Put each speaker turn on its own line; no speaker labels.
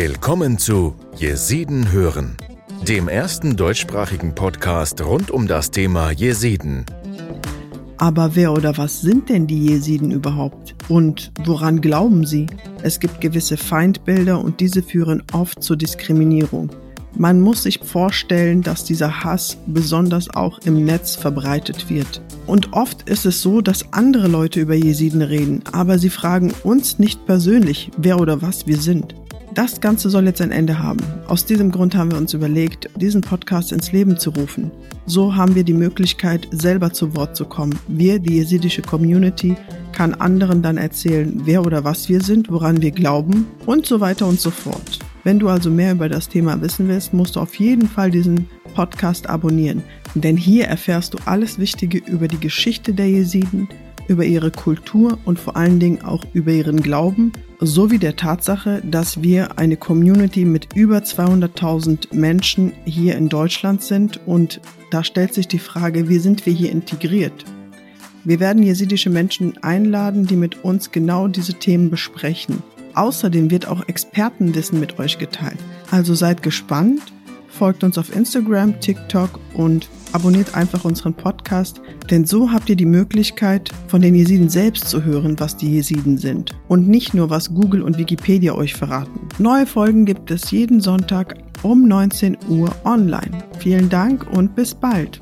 Willkommen zu Jesiden hören, dem ersten deutschsprachigen Podcast rund um das Thema Jesiden.
Aber wer oder was sind denn die Jesiden überhaupt? Und woran glauben sie? Es gibt gewisse Feindbilder und diese führen oft zur Diskriminierung. Man muss sich vorstellen, dass dieser Hass besonders auch im Netz verbreitet wird. Und oft ist es so, dass andere Leute über Jesiden reden, aber sie fragen uns nicht persönlich, wer oder was wir sind. Das Ganze soll jetzt ein Ende haben. Aus diesem Grund haben wir uns überlegt, diesen Podcast ins Leben zu rufen. So haben wir die Möglichkeit, selber zu Wort zu kommen. Wir, die jesidische Community, kann anderen dann erzählen, wer oder was wir sind, woran wir glauben und so weiter und so fort. Wenn du also mehr über das Thema wissen willst, musst du auf jeden Fall diesen Podcast abonnieren, denn hier erfährst du alles Wichtige über die Geschichte der Jesiden, über ihre Kultur und vor allen Dingen auch über ihren Glauben, sowie der Tatsache, dass wir eine Community mit über 200.000 Menschen hier in Deutschland sind und da stellt sich die Frage, wie sind wir hier integriert? Wir werden jesidische Menschen einladen, die mit uns genau diese Themen besprechen. Außerdem wird auch Expertenwissen mit euch geteilt. Also seid gespannt, folgt uns auf Instagram, TikTok und abonniert einfach unseren Podcast, denn so habt ihr die Möglichkeit, von den Jesiden selbst zu hören, was die Jesiden sind und nicht nur, was Google und Wikipedia euch verraten. Neue Folgen gibt es jeden Sonntag um 19 Uhr online. Vielen Dank und bis bald.